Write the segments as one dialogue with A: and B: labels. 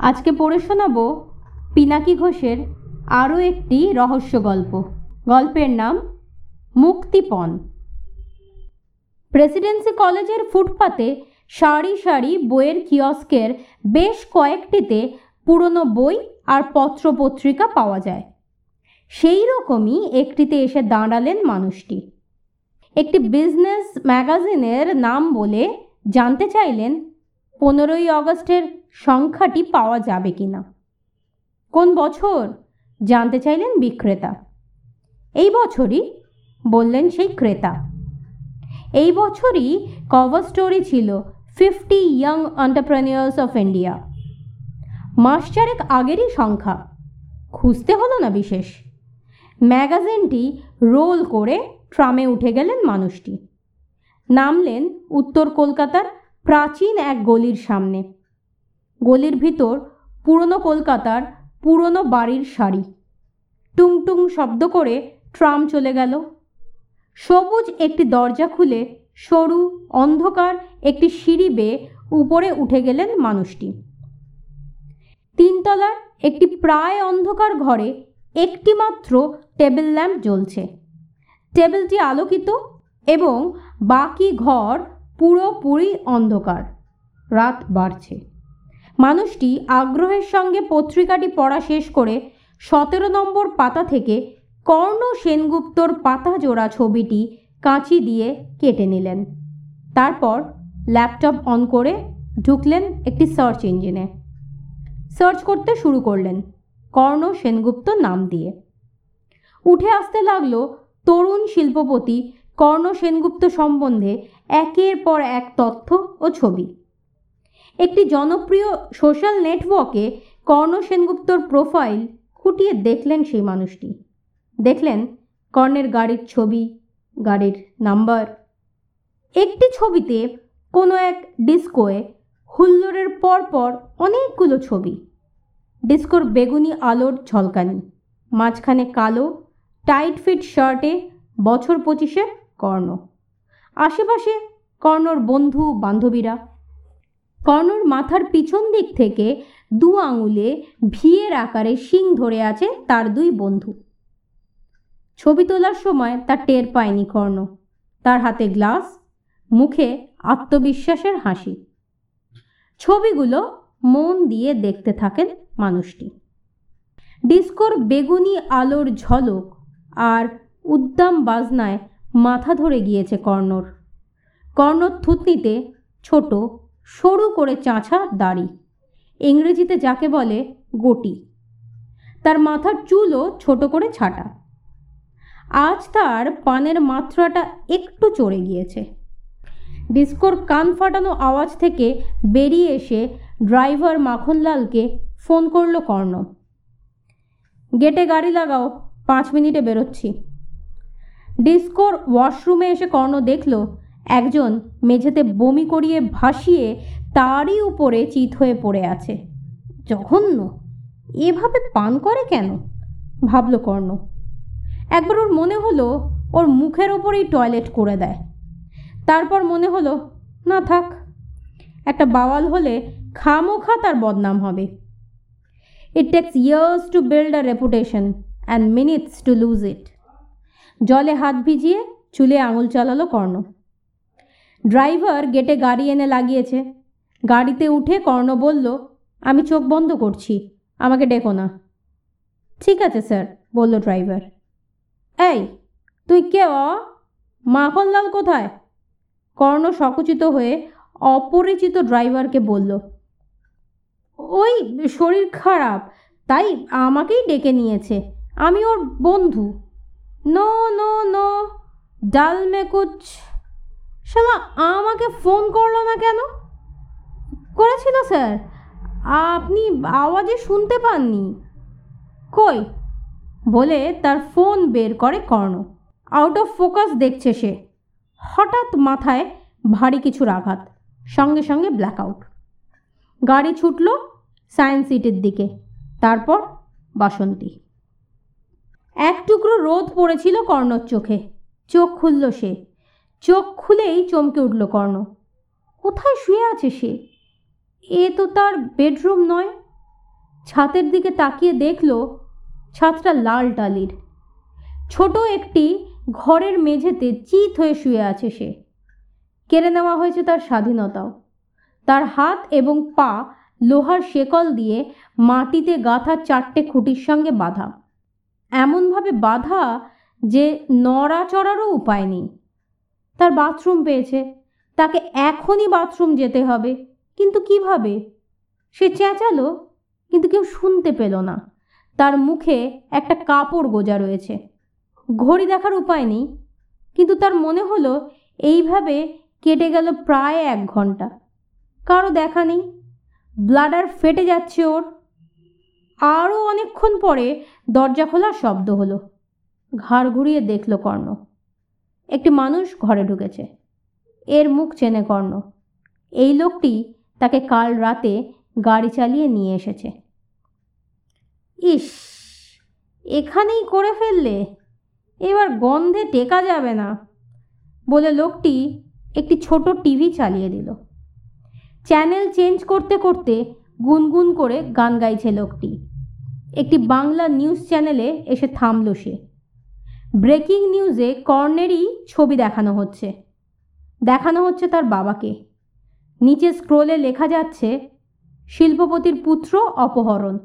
A: আজকে পড়ে শোনাব পিনাকি ঘোষের আরও একটি রহস্য গল্প। গল্পের নাম মুক্তিপণ। প্রেসিডেন্সি কলেজের ফুটপাতে সারি সারি বইয়ের কিয়স্কের বেশ কয়েকটিতে পুরনো বই আর পত্রপত্রিকা পাওয়া যায়। সেই রকমই একটিতে এসে দাঁড়ালেন মানুষটি। একটি বিজনেস ম্যাগাজিনের নাম বলে জানতে চাইলেন পনেরোই আগস্টের সংখ্যাটি পাওয়া যাবে কি না কোন বছর? জানতে চাইলেন বিক্রেতা। এই বছরই বললেন সেই ক্রেতা। এই বছরই কভার স্টোরি ছিল fifty young entrepreneurs of India মাস চারেক আগেরই সংখ্যা। খুঁজতে হলো না বিশেষ। ম্যাগাজিনটি রোল করে ট্রামে উঠে গেলেন মানুষটি। নামলেন উত্তর কলকাতার প্রাচীন এক গলির সামনে। গলির ভিতর পুরনো কলকাতার পুরনো বাড়ির সারি। টুংটুং শব্দ করে ট্রাম চলে গেল। সবুজ একটি দরজা খুলে সরু, অন্ধকার একটি সিঁড়ি বেয়ে উপরে উঠে গেলেন মানুষটি। তিনতলার একটি প্রায় অন্ধকার ঘরে একটি মাত্র টেবিল ল্যাম্প জ্বলছে। টেবিলটি আলোকিত এবং বাকি ঘর পুরোপুরি অন্ধকার। রাত বাড়ছে। মানুষটি আগ্রহের সঙ্গে পত্রিকাটি পড়া শেষ করে সতেরো নম্বর পাতা থেকে কর্ণ সেনগুপ্তর পাতা জোড়া ছবিটি কাঁচি দিয়ে কেটে নিলেন। তারপর ল্যাপটপ অন করে ঢুকলেন একটি সার্চ ইঞ্জিনে। সার্চ করতে শুরু করলেন কর্ণ সেনগুপ্ত নাম দিয়ে। উঠে আসতে লাগল তরুণ শিল্পপতি কর্ণ সেনগুপ্ত সম্বন্ধে একের পর এক তথ্য ও ছবি। একটি জনপ্রিয় সোশ্যাল নেটওয়ার্কে কর্ণ সেনগুপ্তর প্রোফাইল খুঁটিয়ে দেখলেন সেই মানুষটি। দেখলেন কর্ণের গাড়ির ছবি, গাড়ির নাম্বার একটি ছবিতে কোনো এক ডিস্কোয়ে হুল্লোড়ের পর পর অনেকগুলো ছবি। ডিস্কোর বেগুনি আলোর ঝলকানি, মাঝখানে কালো টাইট ফিট শার্টে বছর পঁচিশে কর্ণ। আশেপাশে কর্ণর বন্ধু বান্ধবীরা কর্ণর মাথার পিছন দিক থেকে দু আঙুলে ভিয়ের আকারে শিং ধরে আছে তার দুই বন্ধু। ছবি তোলার সময় তার টের পায়নি কর্ণ। তার হাতে গ্লাস, মুখে আত্মবিশ্বাসের হাসি। ছবিগুলো মন দিয়ে দেখতে থাকেন মানুষটি। ডিস্কোর বেগুনি আলোর ঝলক আর উদ্দাম বাজনায় মাথা ধরে গিয়েছে কর্ণর। কর্ণর থুতনিতে ছোট সরু করে চাঁছা দাড়ি। ইংরেজিতে যাকে বলে গোটি। তার মাথার চুলও ছোট করে ছাটা। আজ তার পানের মাত্রাটা একটু চড়ে গিয়েছে। ডিস্কোর কান ফাটানো আওয়াজ থেকে বেরিয়ে এসে ড্রাইভার মাখনলালকে ফোন করল কর্ণ গেটে গাড়ি লাগাও, পাঁচ মিনিটে বেরোচ্ছি। ডিস্কোর ওয়াশরুমে এসে কর্ণ দেখল একজন মেঝেতে বমি করিয়ে ভাসিয়ে তারই উপরে চিত হয়ে পড়ে আছে। জঘন্য। এভাবে পান করে কেন? ভাবল কর্ণ। একবার ওর মনে হলো ওর মুখের ওপরেই টয়লেট করে দেয়। তারপর মনে হলো, না থাক, একটা বাওয়াল হলে খামোখা তার বদনাম হবে। It takes years to build a reputation and minutes to lose it জলে হাত ভিজিয়ে চুলে আঙুল চালালো কর্ণ। ড্রাইভার গেটে গাড়ি এনে লাগিয়েছে। গাড়িতে উঠে কর্ণ বলল, আমি চোখ বন্ধ করছি, আমাকে ডেকো না। ঠিক আছে, স্যার, বলল ড্রাইভার। এই, তুই কে অ? মাখনলাল কোথায়? কর্ণ সকুচিত হয়ে অপরিচিত ড্রাইভারকে বলল, ওই শরীর খারাপ, তাই আমাকেই ডেকে নিয়েছে, আমি ওর বন্ধু। নো নো নো, ডাল মে কুচ শালা, আমাকে ফোন করল না কেন? করেছিল স্যার আপনি আওয়াজে শুনতে পাননি। কই? বলে তার ফোন বের করে কর্ণ। আউট অফ ফোকাস দেখছে সে। হঠাৎ মাথায় ভারী কিছুর আঘাত সঙ্গে সঙ্গে ব্ল্যাকআউট গাড়ি ছুটল সায়েন্স সিটির দিকে। তারপর বাসন্তী। এক টুকরো রোদ পড়েছিল কর্ণর চোখে। চোখ খুলল সে। চোখ খুলেই চমকে উঠল কর্ণ। কোথায় শুয়ে আছে সে? এ তো তার বেডরুম নয়। ছাতের দিকে তাকিয়ে দেখল ছাদটা লাল টালির ছোট একটি ঘরের মেঝেতে চিত হয়ে শুয়ে আছে সে। কেড়ে নেওয়া হয়েছে তার স্বাধীনতাও। তার হাত এবং পা লোহার শেকল দিয়ে মাটিতে গাঁথা চারটে খুঁটির সঙ্গে বাঁধা। এমনভাবে বাঁধা যে নড়াচড়ারও উপায় নেই। তার বাথরুম পেয়েছে। তাকে এখনই বাথরুম যেতে হবে। কিন্তু কীভাবে? সে চেঁচালো, কিন্তু কেউ শুনতে পেল না। তার মুখে একটা কাপড় গোজা রয়েছে। ঘড়ি দেখার উপায় নেই, কিন্তু তার মনে হলো এইভাবে কেটে গেল প্রায় এক ঘণ্টা। কারও দেখা নেই। ব্লাডার ফেটে যাচ্ছে ওর। আরও অনেকক্ষণ পরে দরজা খোলার শব্দ হলো। ঘাড় ঘুরিয়ে দেখল কর্ণ। একটি মানুষ ঘরে ঢুকেছে। এর মুখ চেনে কর্ণ। এই লোকটি তাকে কাল রাতে গাড়ি চালিয়ে নিয়ে এসেছে। ইস, এখানেই করে ফেললে? এবার গন্ধে টেকা যাবে না, বলে লোকটি একটি ছোট টিভি চালিয়ে দিল। চ্যানেল চেঞ্জ করতে করতে গুনগুন করে গান গাইছে লোকটি। একটি বাংলা নিউজ চ্যানেলে এসে থামল সে। ব্রেকিং নিউজে কর্নেরই ছবি দেখানো হচ্ছে। দেখানো হচ্ছে তার বাবাকে। নিচে স্ক্রোলে লেখা যাচ্ছে, শিল্পপতির পুত্র অপহরণ,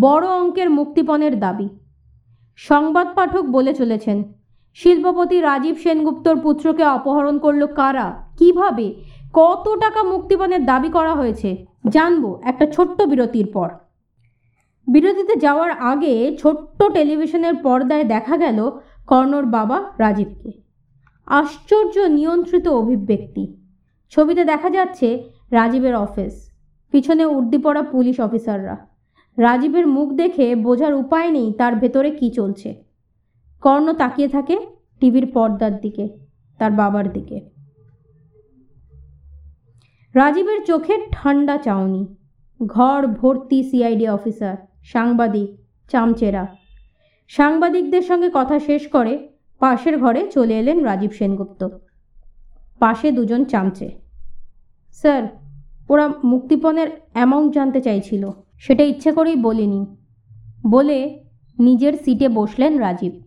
A: বড় অঙ্কের মুক্তিপণের দাবি। সংবাদ পাঠক বলে চলেছেন, শিল্পপতি রাজীব সেনগুপ্তর পুত্রকে অপহরণ করল কারা? কীভাবে? কত টাকা মুক্তিপণের দাবি করা হয়েছে? জানব একটা ছোট্ট বিরতির পর। বিরতিতে যাওয়ার আগে ছোট্ট টেলিভিশনের পর্দায় দেখা গেল কর্ণর বাবা রাজীবকে। আশ্চর্য নিয়ন্ত্রিত অভিব্যক্তি। ছবিতে দেখা যাচ্ছে রাজীবের অফিস। পিছনে উর্দি পড়া পুলিশ অফিসাররা। রাজীবের মুখ দেখে বোঝার উপায় নেই তার ভেতরে কি চলছে। কর্ণ তাকিয়ে থাকে টিভির পর্দার দিকে, তার বাবার দিকে। রাজীবের চোখে ঠান্ডা চাউনি। ঘর ভর্তি সিআইডি অফিসার। সাংবাদিক, চামচেরা। সাংবাদিকদের সঙ্গে কথা শেষ করে পাশের ঘরে চলে এলেন রাজীব সেনগুপ্ত। পাশে দুজন চামচে। স্যার, ওরা মুক্তিপণের অ্যামাউন্ট জানতে চাইছিল। সেটা ইচ্ছে করেই বলিনি। বলে নিজের সিটে বসলেন রাজীব।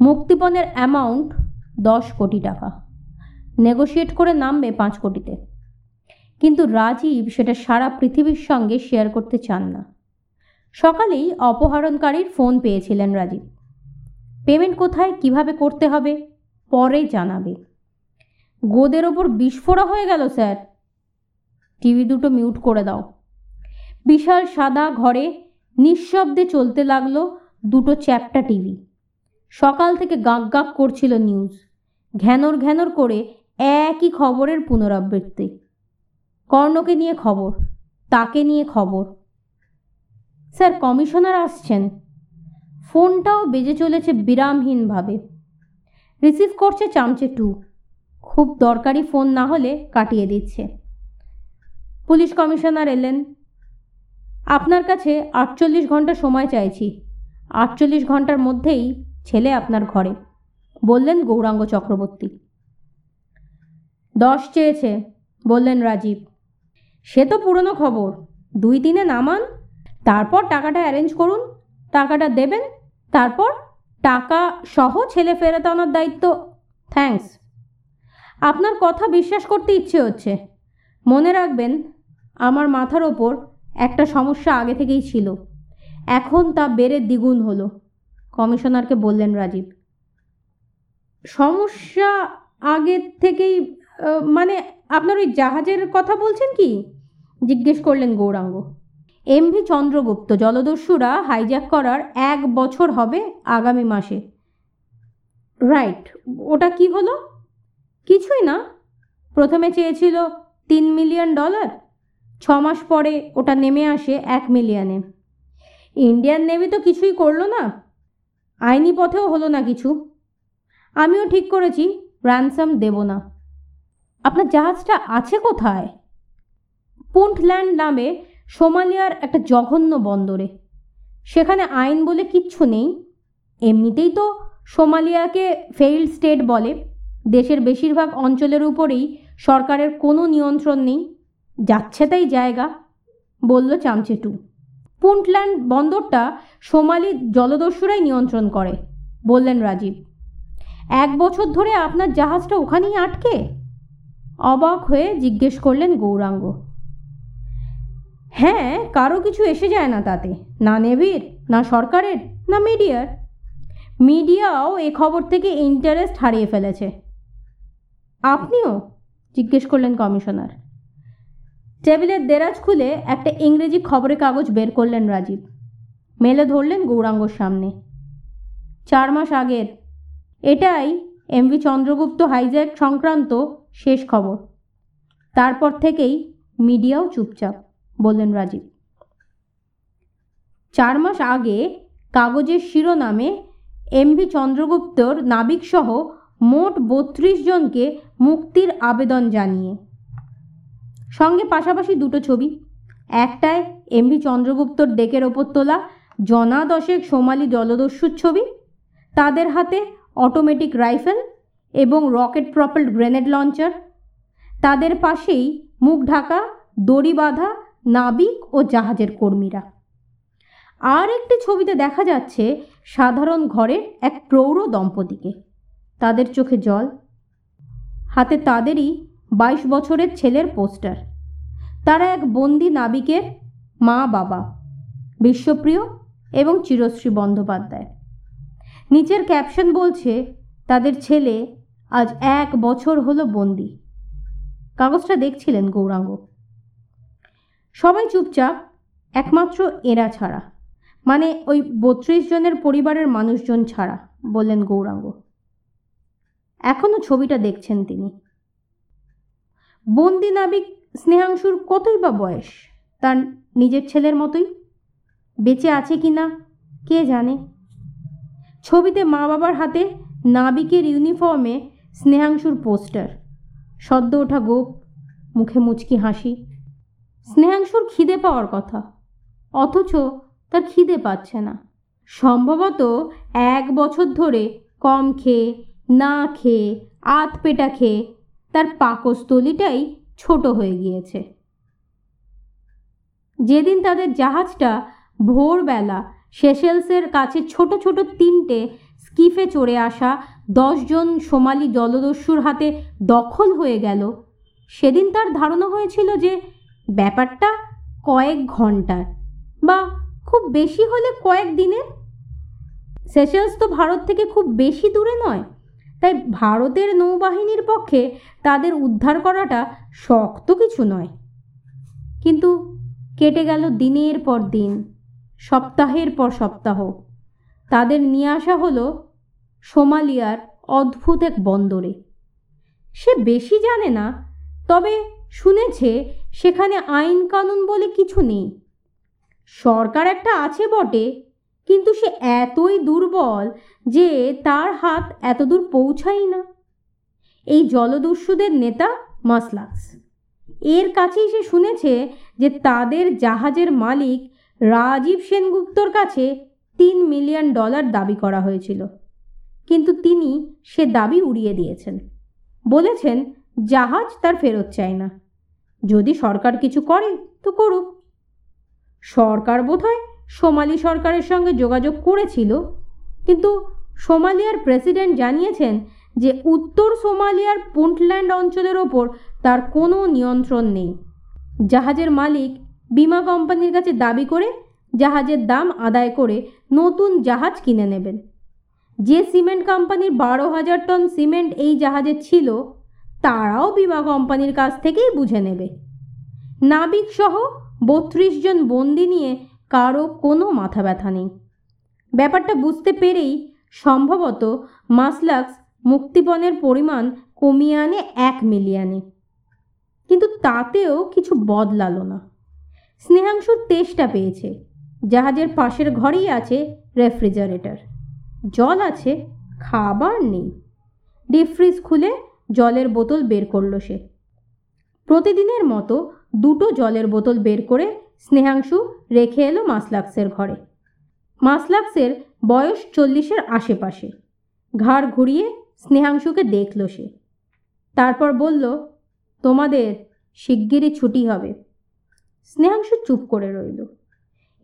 A: মুক্তিপণের অ্যামাউন্ট দশ কোটি টাকা। নেগোশিয়েট করে নামবে পাঁচ কোটিতে। কিন্তু রাজীব সেটা সারা পৃথিবীর সঙ্গে শেয়ার করতে চান না। সকালেই অপহরণকারীর ফোন পেয়েছিলেন রাজীব। পেমেন্ট কোথায়, কীভাবে করতে হবে, পরে জানাবে। গোদের ওপর বিস্ফোরা হয়ে গেল, স্যার। টিভি দুটো মিউট করে দাও। বিশাল সাদা ঘরে নিঃশব্দে চলতে লাগল দুটো চ্যাপটা টিভি। সকাল থেকে গাঁক গাঁক করছিল নিউজ। ঘ্যানর ঘ্যানর করে একই খবরের পুনরাবৃত্তি। কর্ণকে নিয়ে খবর, তাকে নিয়ে খবর। স্যার, কমিশনার আসছেন। ফোনটাও বেজে চলেছে বিরামহীনভাবে। রিসিভ করছে চামচে টু। খুব দরকারি ফোন না হলে কাটিয়ে দিচ্ছে। পুলিশ কমিশনার এলেন। আপনার কাছে আটচল্লিশ ঘণ্টা সময় চাইছি। আটচল্লিশ ঘণ্টার মধ্যেই ছেলে আপনার ঘরে, বললেন গৌরাঙ্গ চক্রবর্তী। দশ চেয়েছে, বললেন রাজীব। সে তো পুরনো খবর। দুই দিনে নামান তারপর টাকাটা অ্যারেঞ্জ করুন, টাকাটা দেবেন, তারপর টাকা সহ ছেলে ফেরত আনার দায়িত্ব। থ্যাঙ্কস আপনার কথা বিশ্বাস করতে ইচ্ছে হচ্ছে। মনে রাখবেন, আমার মাথার ওপর একটা সমস্যা আগে থেকেই ছিল। এখন তা বেড়ে দ্বিগুণ হলো। কমিশনারকে বললেন রাজীব। সমস্যা আগে থেকেই মানে আপনার ওই জাহাজের কথা বলছেন কি? জিজ্ঞেস করলেন গৌরাঙ্গ। এমভি চন্দ্রগুপ্ত, জলদস্যুরা হাইজ্যাক করার এক বছর হবে আগামী মাসে। রাইট ওটা কি হলো? কিছুই না। প্রথমে চেয়েছিল তিন মিলিয়ন ডলার, ছ মাস পরে ওটা নেমে আসে এক মিলিয়নে। ইন্ডিয়ান নেভি তো কিছুই করল না। আইনি পথেও হলো না কিছু। আমিও ঠিক করেছি র্যানসাম দেব না। আপনার জাহাজটা আছে কোথায়? পুন্টল্যান্ড নামে সোমালিয়ার একটা জঘন্য বন্দরে। সেখানে আইন বলে কিচ্ছু নেই। এমনিতেই তো সোমালিয়াকে ফেইল্ড স্টেট বলে। দেশের বেশিরভাগ অঞ্চলের উপরেই সরকারের কোনো নিয়ন্ত্রণ নেই। যাচ্ছে তাই জায়গা, বলল চামচেটু। পুন্টল্যান্ড বন্দরটা সোমালি জলদস্যুরাই নিয়ন্ত্রণ করে, বললেন রাজীব। এক বছর ধরে আপনার জাহাজটা ওখানেই আটকে? অবাক হয়ে জিজ্ঞেস করলেন গৌরাঙ্গ। হ্যাঁ কারও কিছু এসে যায় না তাতে। না নেভির, না সরকারের, না মিডিয়ার। মিডিয়াও এ খবর থেকে ইন্টারেস্ট হারিয়ে ফেলেছে। আপনিও জিজ্ঞেস করলেন কমিশনার। টেবিলের দেরাজ খুলে একটা ইংরেজি খবরের কাগজ বের করলেন রাজীব। মেলে ধরলেন গৌরাঙ্গর সামনে। চার মাস আগের। এটাই এমভি চন্দ্রগুপ্ত হাইজ্যাক সংক্রান্ত শেষ খবর। তারপর থেকেই মিডিয়াও চুপচাপ। বললেন রাজীব। চার মাস আগে কাগজের শিরোনামে এমভি চন্দ্রগুপ্তর নাবিকসহ মোট বত্রিশ জনকে মুক্তির আবেদন জানিয়ে। সঙ্গে পাশাপাশি দুটো ছবি, একটায় এমভি চন্দ্রগুপ্তর ডেকের ওপর তোলা জনা দশেক সোমালি জলদস্যুর ছবি, তাদের হাতে অটোমেটিক রাইফেল এবং রকেট প্রপেলড গ্রেনেড লঞ্চার, তাদের পাশেই মুখ ঢাকা, দড়ি বাঁধা নাবিক ও জাহাজের কর্মীরা। আর একটি ছবিতে দেখা যাচ্ছে সাধারণ ঘরের এক প্রৌঢ় দম্পতিকে। তাদের চোখে জল, হাতে তাদেরই বাইশ বছরের ছেলের পোস্টার। তারা এক বন্দি নাবিকের মা বাবা, বিশ্বপ্রিয় এবং চিরশ্রী বন্দ্যোপাধ্যায়। নিচের ক্যাপশন বলছে, তাদের ছেলে আজ এক বছর হলো বন্দি। কাগজটা দেখছিলেন গৌরাঙ্গ। সবাই চুপচাপ, একমাত্র এরা ছাড়া। মানে ওই বত্রিশ জনের পরিবারের মানুষজন ছাড়া, বললেন গৌরাঙ্গ। এখনও ছবিটা দেখছেন তিনি। বন্দি নাবিক স্নেহাংশুর কতই বা বয়স? তার নিজের ছেলের মতোই? বেঁচে আছে কি না কে জানে? ছবিতে মা বাবার হাতে নাবিকের ইউনিফর্মে স্নেহাংশুর পোস্টার। সদ্য ওঠা গোপ, মুখে মুচকি হাসি। স্নেহাংশুর খিদে পাওয়ার কথা। অথচ তার খিদে পাচ্ছে না। সম্ভবত এক বছর ধরে কম খেয়ে, না খেয়ে আত পেটা খেয়ে তার পাকস্থলীটাই ছোট হয়ে গিয়েছে। যেদিন তাদের জাহাজটা ভোরবেলা সেশেলসের কাছে ছোট ছোট তিনটে স্কিফে চড়ে আসা দশজন সোমালি জলদস্যুর হাতে দখল হয়ে গেল, সেদিন তার ধারণা হয়েছিল যে ব্যাপারটা কয়েক ঘণ্টার বা খুব বেশি হলে কয়েক দিনের। সেশেলস তো ভারত থেকে খুব বেশি দূরে নয়, তাই ভারতের নৌবাহিনীর পক্ষে তাদের উদ্ধার করাটা শক্ত কিছু নয়। কিন্তু কেটে গেল দিনের পর দিন, সপ্তাহের পর সপ্তাহ। তাদের নিয়ে আসা হলো সোমালিয়ার অদ্ভুত এক বন্দরে। সে বেশি জানে না, তবে শুনেছে সেখানে আইন কানুন বলে কিছু নেই। সরকার একটা আছে বটে, কিন্তু সে এতই দুর্বল যে তার হাত এতদূর পৌঁছায় না। এই জলদস্যুদের নেতা মাসলাক্স এর কাছেই সে শুনেছে যে তাদের জাহাজের মালিক রাজীব সেনগুপ্তর কাছে তিন মিলিয়ন ডলার দাবি করা হয়েছিল। কিন্তু তিনি সে দাবি উড়িয়ে দিয়েছেন। বলেছেন, জাহাজ তার ফেরত চায় না। যদি সরকার কিছু করে, তো করুক। সরকার বোধহয় সোমালি সরকারের সঙ্গে যোগাযোগ করেছিল, কিন্তু সোমালিয়ার প্রেসিডেন্ট জানিয়েছেন যে উত্তর সোমালিয়ার পুন্টল্যান্ড অঞ্চলের ওপর তার কোনো নিয়ন্ত্রণ নেই। জাহাজের মালিক বিমা কোম্পানির কাছে দাবি করে জাহাজের দাম আদায় করে নতুন জাহাজ কিনে নেবেন। যে সিমেন্ট কোম্পানির বারো হাজার টন সিমেন্ট এই জাহাজে ছিল তারাও বিমা কোম্পানির কাছ থেকেই বুঝে নেবে। নাবিক সহ বত্রিশ জন বন্দি নিয়ে কারও কোনো মাথা ব্যথা নেই। ব্যাপারটা বুঝতে পেরেই সম্ভবত মাসলাক্স মুক্তিপণের পরিমাণ কমিয়ে আনে এক মিলিয়নে। কিন্তু তাতেও কিছু বদলালো না। স্নেহাংশুর তেষ্টা পেয়েছে। জাহাজের পাশের ঘরেই আছে রেফ্রিজারেটর। জল আছে, খাবার নেই। ডিপ ফ্রিজ খুলে জলের বোতল বের করল সে। প্রতিদিনের মতো দুটো জলের বোতল বের করে স্নেহাংশু রেখে এলো মাসলাক্সের ঘরে। মাসলাক্সের বয়স চল্লিশের আশেপাশে। ঘাড় ঘুরিয়ে স্নেহাংশুকে দেখল সে। তারপর বলল, তোমাদের শিগগিরই ছুটি হবে। স্নেহাংশু চুপ করে রইল।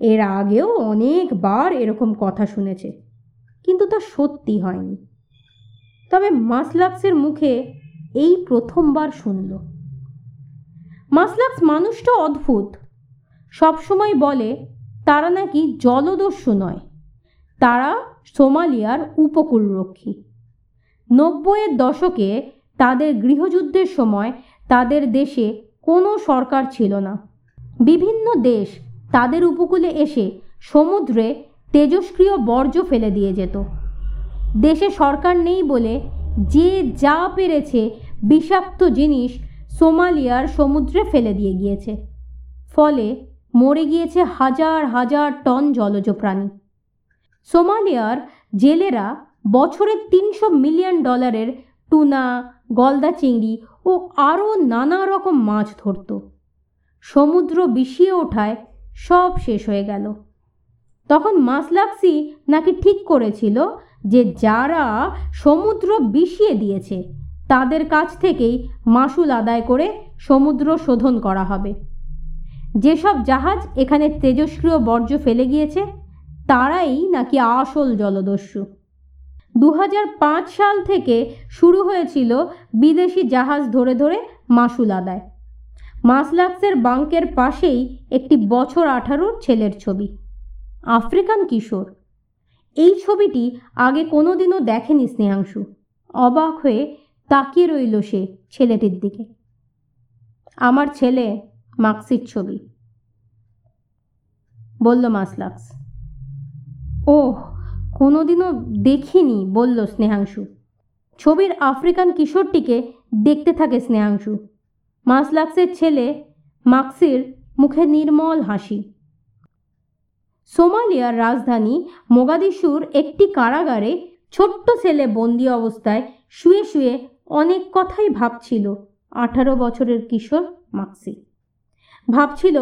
A: এর আগেও অনেকবার এরকম কথা শুনেছে, কিন্তু তা সত্যি হয়নি। তবে মাসলাক্সের মুখে এই প্রথমবার শুনল। মাসলাক্স মানুষটা অদ্ভুত। সবসময় বলে, তারা নাকি জলদস্যু নয়। তারা সোমালিয়ার উপকূলরক্ষী। নব্বইয়ের দশকে তাদের গৃহযুদ্ধের সময় তাদের দেশে কোনো সরকার ছিল না। বিভিন্ন দেশ তাদের উপকূলে এসে সমুদ্রে তেজস্ক্রিয় বর্জ্য ফেলে দিয়ে যেত। দেশে সরকার নেই বলে যে যা পেরেছে বিষাক্ত জিনিস সোমালিয়ার সমুদ্রে ফেলে দিয়ে গিয়েছে। ফলে মরে গিয়েছে হাজার হাজার টন জলজ প্রাণী। সোমালিয়ার জেলেরা বছরে তিনশো মিলিয়ন ডলারের টুনা, গলদা চিংড়ি ও আরও নানা রকম মাছ ধরত। সমুদ্র বিষিয়ে ওঠায় সব শেষ হয়ে গেল। তখন মাসলাক্সি নাকি ঠিক করেছিল যে যারা সমুদ্র বিষিয়ে দিয়েছে, তাদের কাছ থেকেই মাসুল আদায় করে সমুদ্র শোধন করা হবে। যেসব জাহাজ এখানে তেজস্ক্রিয় বর্জ্য ফেলে গিয়েছে, তারাই নাকি আসল জলদস্যু। দু হাজার পাঁচ সাল থেকে শুরু হয়েছিল বিদেশি জাহাজ ধরে ধরে মাসুল আদায়। মাসলাক্সের বাঙ্কের পাশেই একটি বছর আঠারোর ছেলের ছবি। আফ্রিকান কিশোর এই ছবিটি আগে কোনো দিনও দেখেনি স্নেহাংশু। অবাক হয়ে তাকিয়ে রইল সে ছেলেটির দিকে। আমার ছেলে মাক্সির ছবি। বলল মাসলাক্স। ওহ, কোনোদিনও দেখিনি, বলল স্নেহাংশু। ছবির আফ্রিকান কিশোরটিকে দেখতে থাকে স্নেহাংশু। মাসলাক্সের ছেলে মাক্সির মুখে নির্মল হাসি। সোমালিয়ার রাজধানী মোগাদিশুর একটি কারাগারে ছোট্ট ছেলে বন্দি অবস্থায় শুয়ে শুয়ে অনেক কথাই ভাবছিল আঠারো বছরের কিশোর মাক্সি। ভাবছিল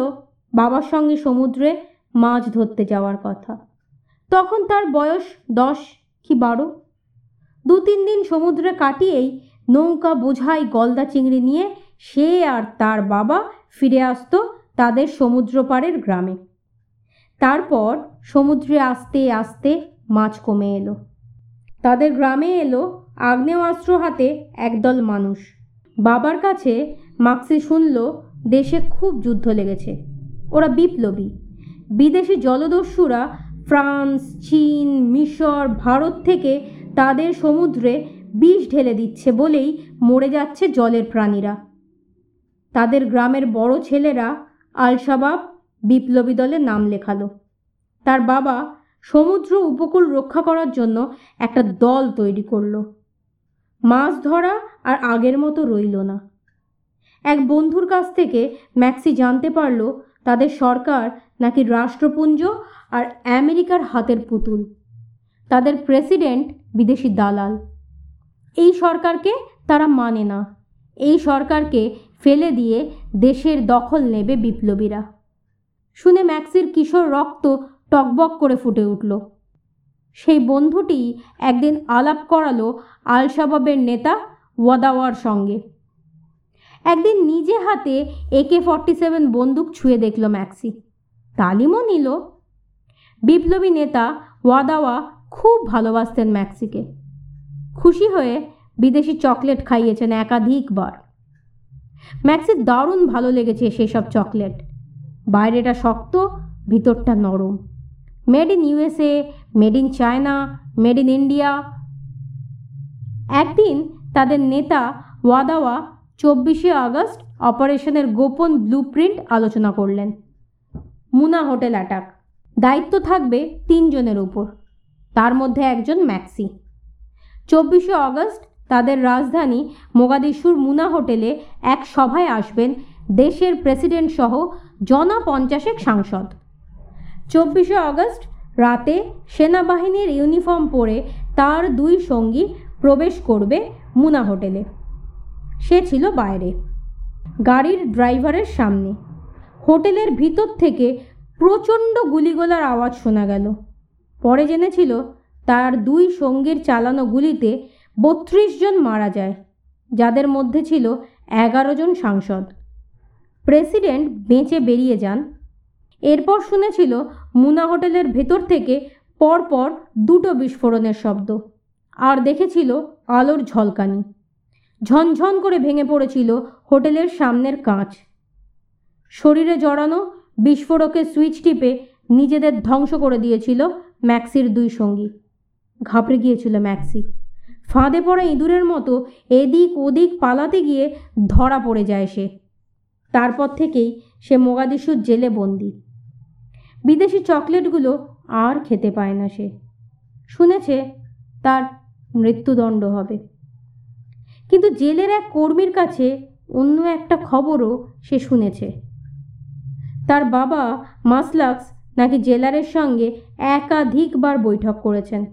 A: বাবার সঙ্গে সমুদ্রে মাছ ধরতে যাওয়ার কথা। তখন তার বয়স দশ কি বারো। দু তিন দিন সমুদ্রে কাটিয়েই নৌকা বোঝাই গলদা চিংড়ি নিয়ে সে আর তার বাবা ফিরে আসতো তাদের সমুদ্র পাড়ের গ্রামে। তারপর সমুদ্রে আসতে আসতে মাছ কমে এলো। তাদের গ্রামে এলো আগ্নেয়াস্ত্র হাতে একদল মানুষ। বাবার কাছে মাক্সি শুনল, দেশে খুব যুদ্ধ লেগেছে। ওরা বিপ্লবী। বিদেশি জলদস্যুরা ফ্রান্স, চীন, মিশর, ভারত থেকে তাদের সমুদ্রে বিষ ঢেলে দিচ্ছে বলেই মরে যাচ্ছে জলের প্রাণীরা। তাদের গ্রামের বড় ছেলেরা আলশাবাব বিপ্লবী দলে নাম লেখালো। তার বাবা সমুদ্র উপকূল রক্ষা করার জন্য একটা দল তৈরি করল। মাছ ধরা আর আগের মতো রইল না। এক বন্ধুর কাছ থেকে ম্যাক্সি জানতে পারল তাদের সরকার নাকি রাষ্ট্রপুঞ্জ আর আমেরিকার হাতের পুতুল। তাদের প্রেসিডেন্ট বিদেশি দালাল। এই সরকারকে তারা মানে না। এই সরকারকে ফেলে দিয়ে দেশের দখল নেবে বিপ্লবীরা। শুনে ম্যাক্সির কিশোর রক্ত টকবক করে ফুটে উঠল। সেই বন্ধুটি একদিন আলাপ করালো আল শাবাবের নেতা ওয়াদাওয়ার সঙ্গে। একদিন নিজে হাতে একে ফর্টি সেভেন বন্দুক ছুঁয়ে দেখল ম্যাক্সি। তালিমও নিল। বিপ্লবী নেতা ওয়াদাওয়া খুব ভালোবাসতেন ম্যাক্সিকে। খুশি হয়ে বিদেশি চকলেট খাইয়েছেন একাধিকবার। ম্যাক্সির দারুণ ভালো লেগেছে সেসব চকলেট। বাইরেটা শক্ত, ভিতরটা নরম। Made in USA made in China, made in India. একদিন তাদের নেতা ওয়াদাওয়া চব্বিশে আগস্ট অপারেশনের গোপন ব্লুপ্রিন্ট আলোচনা করলেন। Muna hotel attack. দায়িত্ব থাকবে তিনজনের উপর। তার মধ্যে একজন ম্যাক্সি। চব্বিশে আগস্ট তাদের রাজধানী মোগাদিশুর মুনা হোটেলে এক সভায় আসবেন দেশের প্রেসিডেন্ট সহ জনা পঞ্চাশেক সাংসদ। চব্বিশে আগস্ট রাতে সেনাবাহিনীর ইউনিফর্ম পরে তার দুই সঙ্গী প্রবেশ করবে মুনা হোটেলে। সে ছিল বাইরে। গাড়ির ড্রাইভারের সামনে। হোটেলের ভিতর থেকে প্রচণ্ড গুলিগোলার আওয়াজ শোনা গেল। পরে জেনেছিল তার দুই সঙ্গীর চালানো গুলিতে বত্রিশ জন মারা যায়, যাদের মধ্যে ছিল এগারো জন সাংসদ। প্রেসিডেন্ট বেঁচে বেরিয়ে যান। এরপর শুনেছিল, মুনা হোটেলের ভেতর থেকে পরপর দুটো বিস্ফোরণের শব্দ। আর দেখেছিল আলোর ঝলকানি। ঝনঝন করে ভেঙে পড়েছিল হোটেলের সামনের কাঁচ। শরীরে জড়ানো বিস্ফোরকের সুইচ টিপে নিজেদের ধ্বংস করে দিয়েছিল ম্যাক্সির দুই সঙ্গী। ঘাবড়ে গিয়েছিল ম্যাক্সি। ফাঁদে পড়া ইঁদুরের মতো এদিক ওদিক পালাতে গিয়ে ধরা পড়ে যায় সে। তারপর থেকেই সে মোগাদিশুর জেলে বন্দি। বিদেশি চকলেটগুলো আর খেতে পায় না সে। শুনেছে তার মৃত্যুদণ্ড হবে। কিন্তু জেলের এক কর্মীর কাছে অন্য একটা খবরও সে শুনেছে। তার বাবা মাসলাক্স নাকি জেলারের সঙ্গে একাধিকবার বৈঠক করেছেন।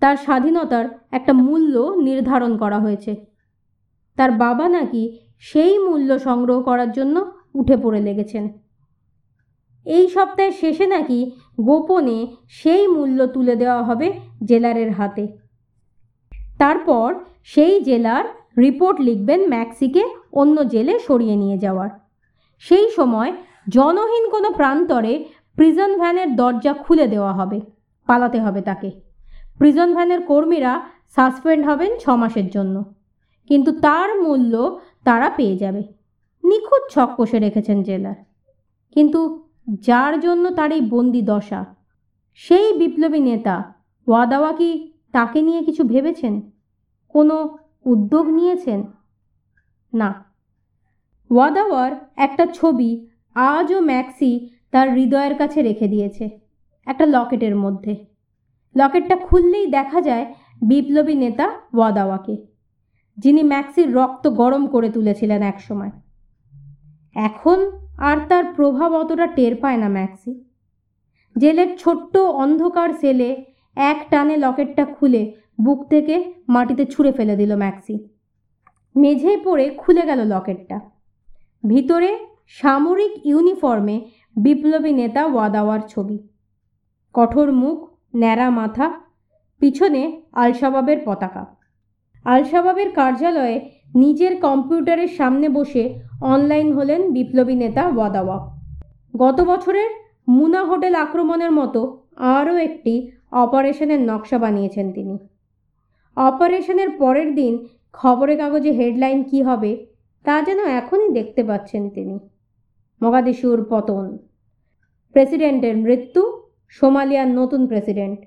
A: তার স্বাধীনতার একটা মূল্য নির্ধারণ করা হয়েছে। তার বাবা নাকি সেই মূল্য সংগ্রহ করার জন্য উঠে পড়ে লেগেছেন। এই সপ্তাহের শেষে নাকি গোপনে সেই মূল্য তুলে দেওয়া হবে জেলারের হাতে। তারপর সেই জেলার রিপোর্ট লিখবেন ম্যাক্সিকে অন্য জেলে সরিয়ে নিয়ে যাওয়ার। সেই সময় জনহীন কোনো প্রান্তরে প্রিজন ভ্যানের দরজা খুলে দেওয়া হবে, পালাতে হবে তাকে। প্রিজন ভ্যানের কর্মীরা সাসপেন্ড হবেন ছ মাসের জন্য। কিন্তু তার মূল্য তারা পেয়ে যাবে। নিখুঁত ছক কষে রেখেছেন জেলার। কিন্তু যার জন্য তার এই বন্দি দশা? সেই বিপ্লবী নেতা ওয়াদাওয়া কি তাকে নিয়ে কিছু ভেবেছেন? কোনো উদ্যোগ নিয়েছেন? না। ওয়াদাওয়ার একটা ছবি আজও ম্যাক্সি তার হৃদয়ের কাছে রেখে দিয়েছে, একটা লকেটের মধ্যে। লকেটটা খুললেই দেখা যায় বিপ্লবী নেতা ওয়াদাওয়াকে। যিনি ম্যাক্সির রক্ত গরম করে তুলেছিলেন একসময়। এখন আর তার প্রভাব অতটা টের পায় না ম্যাক্সি। জেলের ছোট্ট অন্ধকার সেলে এক টানে লকেটটা খুলে বুক থেকে মাটিতে ছুঁড়ে ফেলে দিল ম্যাক্সি। মেঝেয় পড়ে খুলে গেল লকেটটা। ভিতরে সামরিক ইউনিফর্মে বিপ্লবী নেতা ওয়াদাওয়ার ছবি। কঠোর মুখ, ন্যাড়া মাথা, পিছনে আলশাবাবের পতাকা। আলশাবাবের কার্যালয়ে নিজের কম্পিউটারের সামনে বসে অনলাইন হলেন বিপ্লবী নেতা ওয়াদাওয়া। গত বছরের মুনা হোটেল আক্রমণের মতো আরও একটি অপারেশনের নকশা বানিয়েছেন তিনি। অপারেশনের পরের দিন খবরের কাগজে হেডলাইন কি হবে তা যেন এখনই দেখতে পাচ্ছেন তিনি। মগাদিশুর পতন। প্রেসিডেন্টের মৃত্যু, সোমালিয়ার নতুন প্রেসিডেন্ট।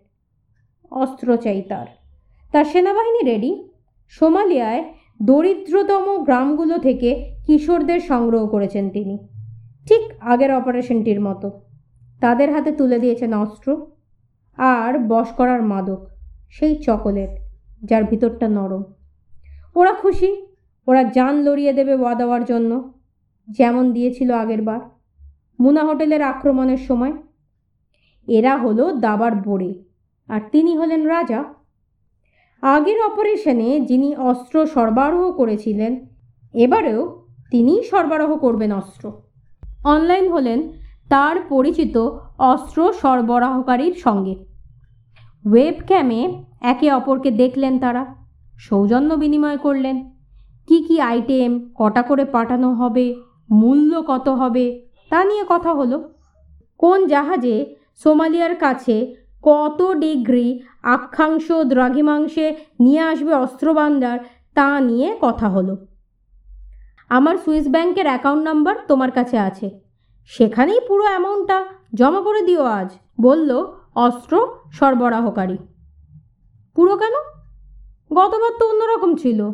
A: অস্ত্র চাই তার তার সেনাবাহিনী রেডি? সোমালিয়ায় দরিদ্রতম গ্রামগুলো থেকে কিশোরদের সংগ্রহ করেছেন তিনি। ঠিক আগের অপারেশনটির মতো। তাদের হাতে তুলে দিয়েছেন অস্ত্র আর বশ করার মাদক, সেই চকোলেট যার ভিতরটা নরম। ওরা খুশি, ওরা যান লড়িয়ে দেবে ওয়াদাওয়ার জন্য, যেমন দিয়েছিল আগের বার মুনা হোটেলের আক্রমণের সময়। এরা হলো দাবার বোড়ে, আর তিনি হলেন রাজা। আগের অপারেশনে যিনি অস্ত্র সরবরাহ করেছিলেন, এবারেও তিনিই সরবরাহ করবেন অস্ত্র। অনলাইন হলেন তার পরিচিত অস্ত্র সরবরাহকারীর সঙ্গে। ওয়েব ক্যামে একে অপরকে দেখলেন তারা, সৌজন্য বিনিময় করলেন। কি কি আইটেম, কটা করে পাঠানো হবে, মূল্য কত হবে, তা নিয়ে কথা হলো। কোন জাহাজে সোমালিয়ার কাছে কত ডিগ্রি আক্ষাংশ দ্রাঘিমাংশে নিয়ে আসবে অস্ত্রভাণ্ডার তা নিয়ে কথা হলো। আমার সুইস ব্যাংকের অ্যাকাউন্ট নাম্বার তোমার কাছে আছে। সেখানেই পুরো অ্যামাউন্টটা জমা করে দিও আজ, বলল অস্ত্র সরবরাহকারী। পুরো কেন? গতবার তো অন্যরকম ছিল।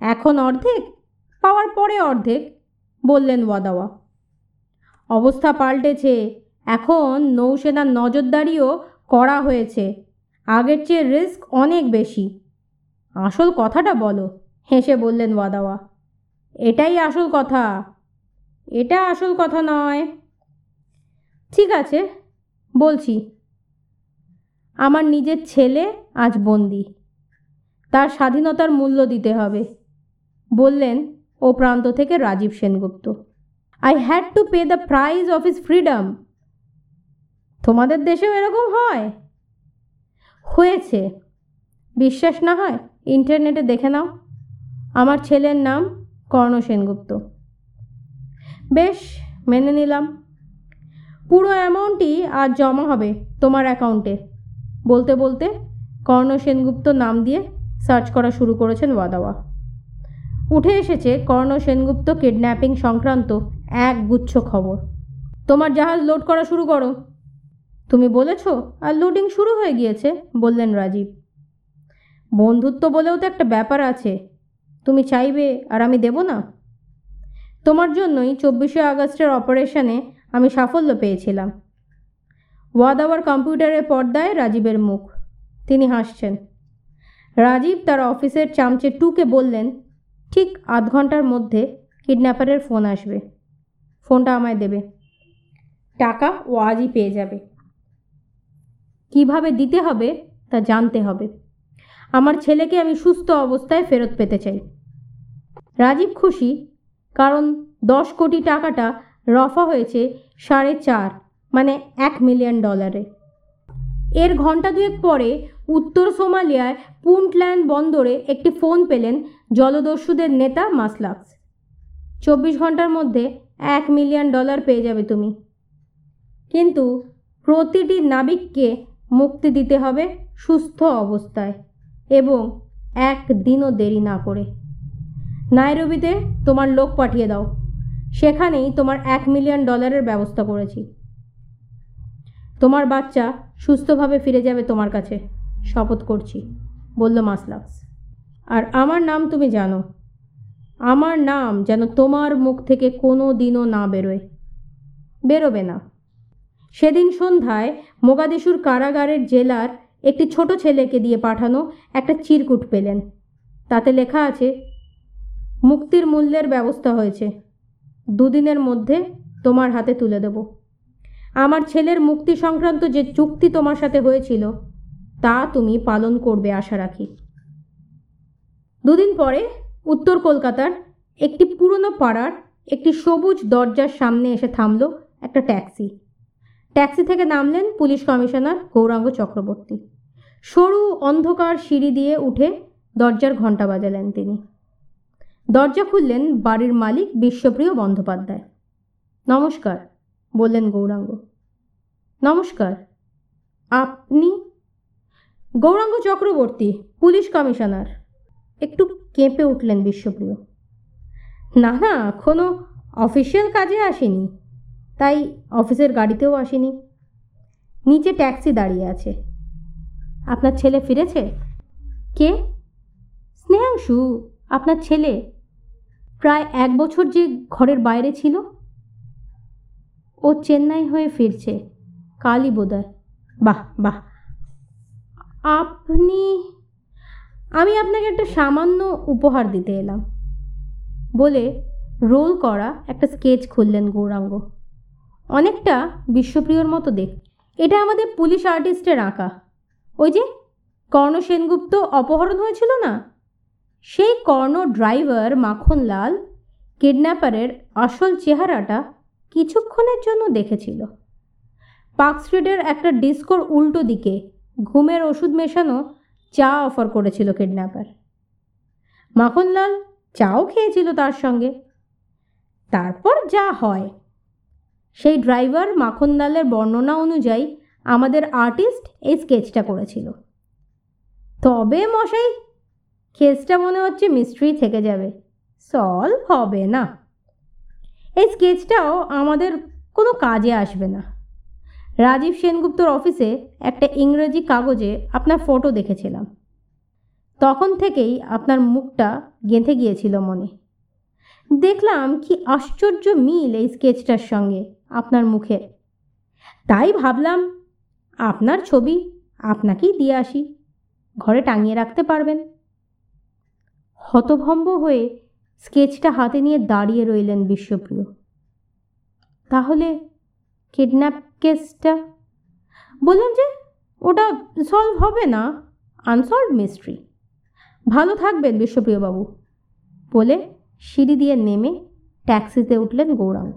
A: এখন অর্ধেক, পাওয়ার পরে অর্ধেক, বললেন ওয়াদাওয়া। অবস্থা পাল্টেছে। এখন নৌসেনার নজরদারিও করা হয়েছে। আগের চেয়ে রিস্ক অনেক বেশি। আসল কথাটা বলো, হেসে বললেন ওয়াদাওয়া। এটাই আসল কথা। এটা আসল কথা নয়। ঠিক আছে, বলছি। আমার নিজের ছেলে আজ বন্দি। তার স্বাধীনতার মূল্য দিতে হবে। বললেন ও প্রান্ত থেকে Rajiv Sengupta. I had to pay the price of his freedom তোমাদের দেশেও এরকম হয়? হয়েছে। বিশ্বাস না হয়, ইন্টারনেটে দেখে নাও। আমার ছেলের নাম কর্ণ সেনগুপ্ত। বেশ, মেনে নিলাম। পুরো অ্যামাউন্টই আজ জমা হবে তোমার অ্যাকাউন্টে বলতে বলতে কর্ণ সেনগুপ্ত নাম দিয়ে সার্চ করা শুরু করেছেন ওয়াদাওয়া। উঠে এসেছে কর্ণ সেনগুপ্ত কিডন্যাপিং সংক্রান্ত এক গুচ্ছ খবর। তোমার জাহাজ লোড করা শুরু করো। তুমি বলেছ আর লোডিং শুরু হয়ে গিয়েছে, বললেন রাজীব। বন্ধুত্ব বলেও তো একটা ব্যাপার আছে। তুমি চাইবে আর আমি দেব না? তোমার জন্যই চব্বিশে আগস্টের অপারেশনে আমি সাফল্য পেয়েছিলাম। ওয়াদাওয়ার কম্পিউটারের পর্দায় রাজীবের মুখ। তিনি হাসছেন। রাজীব তার অফিসের চামচে টুকে বললেন, ঠিক আধ ঘণ্টার মধ্যে কিডন্যাপারের ফোন আসবে। ফোনটা আমায় দেবে। টাকা ও আজই পেয়ে যাবে। কীভাবে দিতে হবে তা জানতে হবে। আমার ছেলেকে আমি সুস্থ অবস্থায় ফেরত পেতে চাই। রাজীব খুশি, কারণ দশ কোটি টাকাটা রফা হয়েছে সাড়ে চার মানে এক মিলিয়ন ডলারে। এর ঘণ্টা দুয়েক পরে উত্তর সোমালিয়ায় পুন্টল্যান্ড বন্দরে একটি ফোন পেলেন জলদস্যুদের নেতা মাসলাক্স। চব্বিশ ঘণ্টার মধ্যে এক মিলিয়ন ডলার পেয়ে যাবে তুমি। কিন্তু প্রতিটি নাবিককে মুক্তি দিতে হবে সুস্থ অবস্থায় এবং এক দিনও দেরি না করে। নাইরবিতে তোমার লোক পাঠিয়ে দাও। সেখানেই তোমার এক মিলিয়ন ডলারের ব্যবস্থা করেছি। তোমার বাচ্চা সুস্থভাবে ফিরে যাবে তোমার কাছে, শপথ করছি, বলল মাসলাক্স। আর আমার নাম তুমি জানো। আমার নাম যেন তোমার মুখ থেকে কোনো দিনও না বেরোয়। বেরোবে না। সেদিন সন্ধ্যায় মোগাদিশুর কারাগারের জেলার একটি ছোট ছেলেকে দিয়ে পাঠানো একটা চিরকুট পেলেন। তাতে লেখা আছে, মুক্তির মূল্যের ব্যবস্থা হয়েছে। দুদিনের মধ্যে তোমার হাতে তুলে দেব। আমার ছেলের মুক্তি সংক্রান্ত যে চুক্তি তোমার সাথে হয়েছিল, তা তুমি পালন করবে আশা রাখি। দুদিন পরে উত্তর কলকাতার একটি পুরনো পাড়ার একটি সবুজ দরজার সামনে এসে থামলো একটা ট্যাক্সি। ট্যাক্সি থেকে নামলেন পুলিশ কমিশনার গৌরাঙ্গ চক্রবর্তী। সরু অন্ধকার সিঁড়ি দিয়ে উঠে দরজার ঘণ্টা বাজালেন তিনি। দরজা খুললেন বাড়ির মালিক বিশ্বপ্রিয় বন্দ্যোপাধ্যায়। নমস্কার, বললেন গৌরাঙ্গ। নমস্কার, আপনি? Gouranga Chakraborty, police commissioner. একটু কেঁপে উঠলেন বিশ্বপ্রিয়। না না কোনো অফিসিয়াল কাজে আসেনি। তাই অফিসের গাড়িতেও আসেনি। নিচে ট্যাক্সি দাঁড়িয়ে আছে। আপনার ছেলে ফিরেছে? কে? স্নেহাংশু, আপনার ছেলে। প্রায় এক বছর যে ঘরের বাইরে ছিল, ও চেন্নাই হয়ে ফিরছে কালই বোধহয় বাহ বাহ। আপনি, আমি আপনাকে একটা সামান্য উপহার দিতে এলাম। বলে রোল করা একটা স্কেচ খুললেন গৌরাঙ্গ। অনেকটা বিশ্বপ্রিয়র মতো দেখ। এটা আমাদের পুলিশ আর্টিস্টের আঁকা। ওই যে কর্ণ সেনগুপ্ত অপহরণ হয়েছিল না? সেই কর্ণ ড্রাইভার মাখনলাল কিডন্যাপারের আসল চেহারাটা কিছুক্ষণের জন্য দেখেছিল। পার্ক স্ট্রিটের একটা ডিস্কোর উল্টো দিকে ঘুমের ওষুধ মেশানো চা অফার করেছিল কিডন্যাপার। মাখনলাল চাও খেয়েছিল তার সঙ্গে। তারপর যা হয় সেই ড্রাইভার মাখনলালের বর্ণনা অনুযায়ী আমাদের আর্টিস্ট এই স্কেচটা করেছিল। তবে মশাই, কেসটা মনে হচ্ছে মিস্ট্রি থেকে যাবে। সলভ হবে না। এই স্কেচটাও আমাদের কোনো কাজে আসবে না। রাজীব সেনগুপ্তর অফিসে একটা ইংরেজি কাগজে আপনার ফটো দেখেছিলাম। তখন থেকেই আপনার মুখটা গেঁথে গিয়েছিল মনে। দেখলাম কি আশ্চর্য মিল এই স্কেচটার সঙ্গে আপনার মুখে। তাই ভাবলাম, আপনার ছবি আপনাকেই দিয়ে আসি, ঘরে টাঙিয়ে রাখতে পারবেন। হতভম্ব হয়ে স্কেচটা হাতে নিয়ে দাঁড়িয়ে রইলেন বিশ্বপ্রিয়। তাহলে কিডন্যাপ কেসটা? বললাম যে, ওটা সলভ হবে না আনসলভ মিস্ট্রি ভালো থাকবেন বিশ্বপ্রিয়বাবু, বলে সিঁড়ি দিয়ে নেমে ট্যাক্সিতে উঠলেন গৌরাঙ্গ।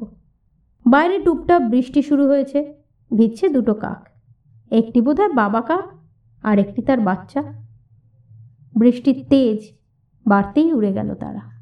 A: বাইরে টুপটাপ বৃষ্টি শুরু হয়েছে, ভিজছে দুটো কাক। একটি বোধহয় বাবা কাক আর একটি তার বাচ্চা। বৃষ্টির তেজ বাড়তেই উড়ে গেল তারা।